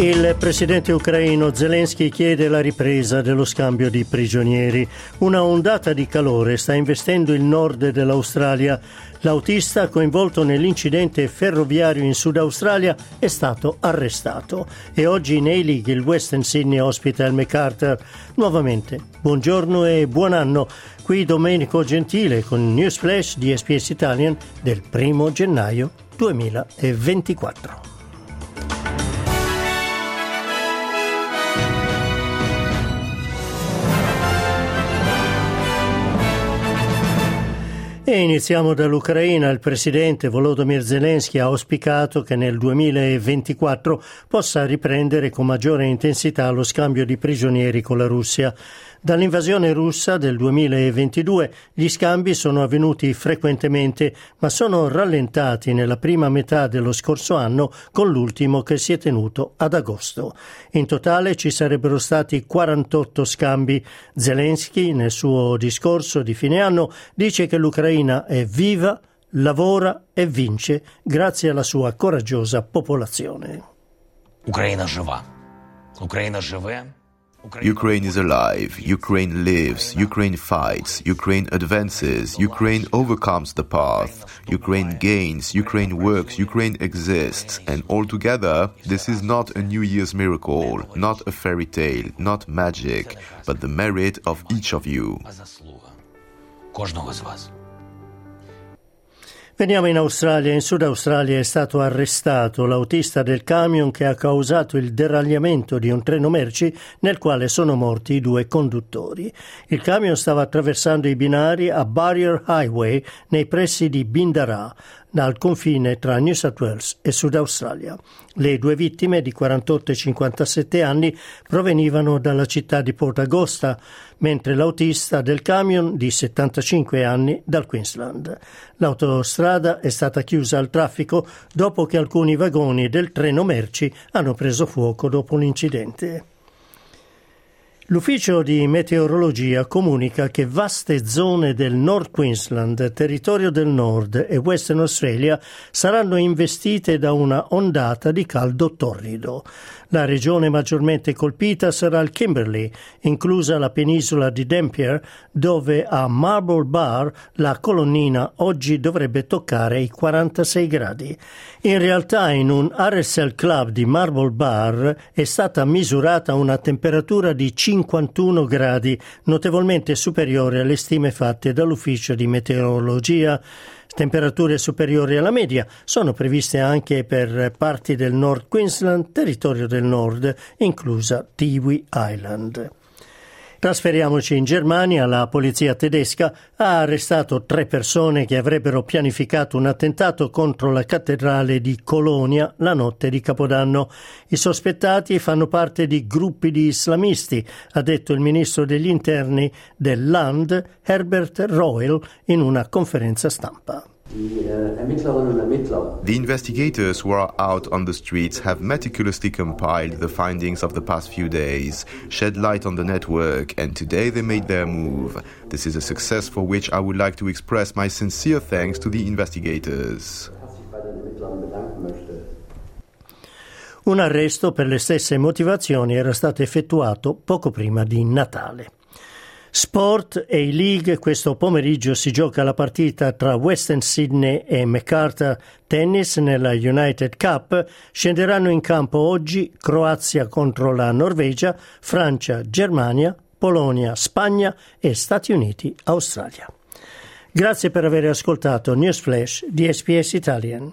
Il presidente ucraino Zelensky chiede la ripresa dello scambio di prigionieri. Una ondata di calore sta investendo il nord dell'Australia. L'autista coinvolto nell'incidente ferroviario in Sud Australia è stato arrestato e oggi in A-League il Western Sydney ospita il MacArthur. Nuovamente, buongiorno e buon anno. Qui Domenico Gentile con News Flash di SPS Italian del 1 gennaio 2024. E iniziamo dall'Ucraina. Il presidente Volodymyr Zelensky ha auspicato che nel 2024 possa riprendere con maggiore intensità lo scambio di prigionieri con la Russia. Dall'invasione russa del 2022 gli scambi sono avvenuti frequentemente, ma sono rallentati nella prima metà dello scorso anno con l'ultimo che si è tenuto ad agosto. In totale ci sarebbero stati 48 scambi. Zelensky nel suo discorso di fine anno dice che l'Ucraina è viva, lavora e vince grazie alla sua coraggiosa popolazione. Україна жива. Україна живе. Ukraine is alive, Ukraine lives, Ukraine fights, Ukraine advances, Ukraine overcomes the path, Ukraine gains, Ukraine works, Ukraine exists, and altogether, this is not a New Year's miracle, not a fairy tale, not magic, but the merit of each of you. Кожного з вас. Veniamo in Australia. In Sud Australia è stato arrestato l'autista del camion che ha causato il deragliamento di un treno merci nel quale sono morti i due conduttori. Il camion stava attraversando i binari a Barrier Highway nei pressi di Bindara dal confine tra New South Wales e Sud Australia. Le due vittime di 48 e 57 anni provenivano dalla città di Port Augusta, mentre l'autista del camion di 75 anni dal Queensland. L'autostrada è stata chiusa al traffico dopo che alcuni vagoni del treno merci hanno preso fuoco dopo un incidente. L'ufficio di meteorologia comunica che vaste zone del North Queensland, territorio del Nord e Western Australia saranno investite da una ondata di caldo torrido. La regione maggiormente colpita sarà il Kimberley, inclusa la penisola di Dampier, dove a Marble Bar la colonnina oggi dovrebbe toccare i 46 gradi. In realtà in un RSL Club di Marble Bar è stata misurata una temperatura di 51 gradi, notevolmente superiore alle stime fatte dall'ufficio di meteorologia Temperature superiori alla media sono previste anche per parti del Nord Queensland, territorio del nord, inclusa Tiwi Island. Trasferiamoci in Germania. La polizia tedesca ha arrestato tre persone che avrebbero pianificato un attentato contro la cattedrale di Colonia la notte di Capodanno. I sospettati fanno parte di gruppi di islamisti, ha detto il ministro degli interni del Land, Herbert Royal, in una conferenza stampa. The investigators who are out on the streets have meticulously compiled the findings of the past few days, shed light on the network, and today they made their move. This is a success for which I would like to express my sincere thanks to the investigators. Un arresto per le stesse motivazioni era stato effettuato poco prima di Natale. Sport e league questo pomeriggio si gioca la partita tra Western Sydney e MacArthur Tennis nella United Cup. Scenderanno in campo oggi Croazia contro la Norvegia, Francia, Germania, Polonia, Spagna e Stati Uniti, Australia. Grazie per aver ascoltato News Flash di SPS Italian.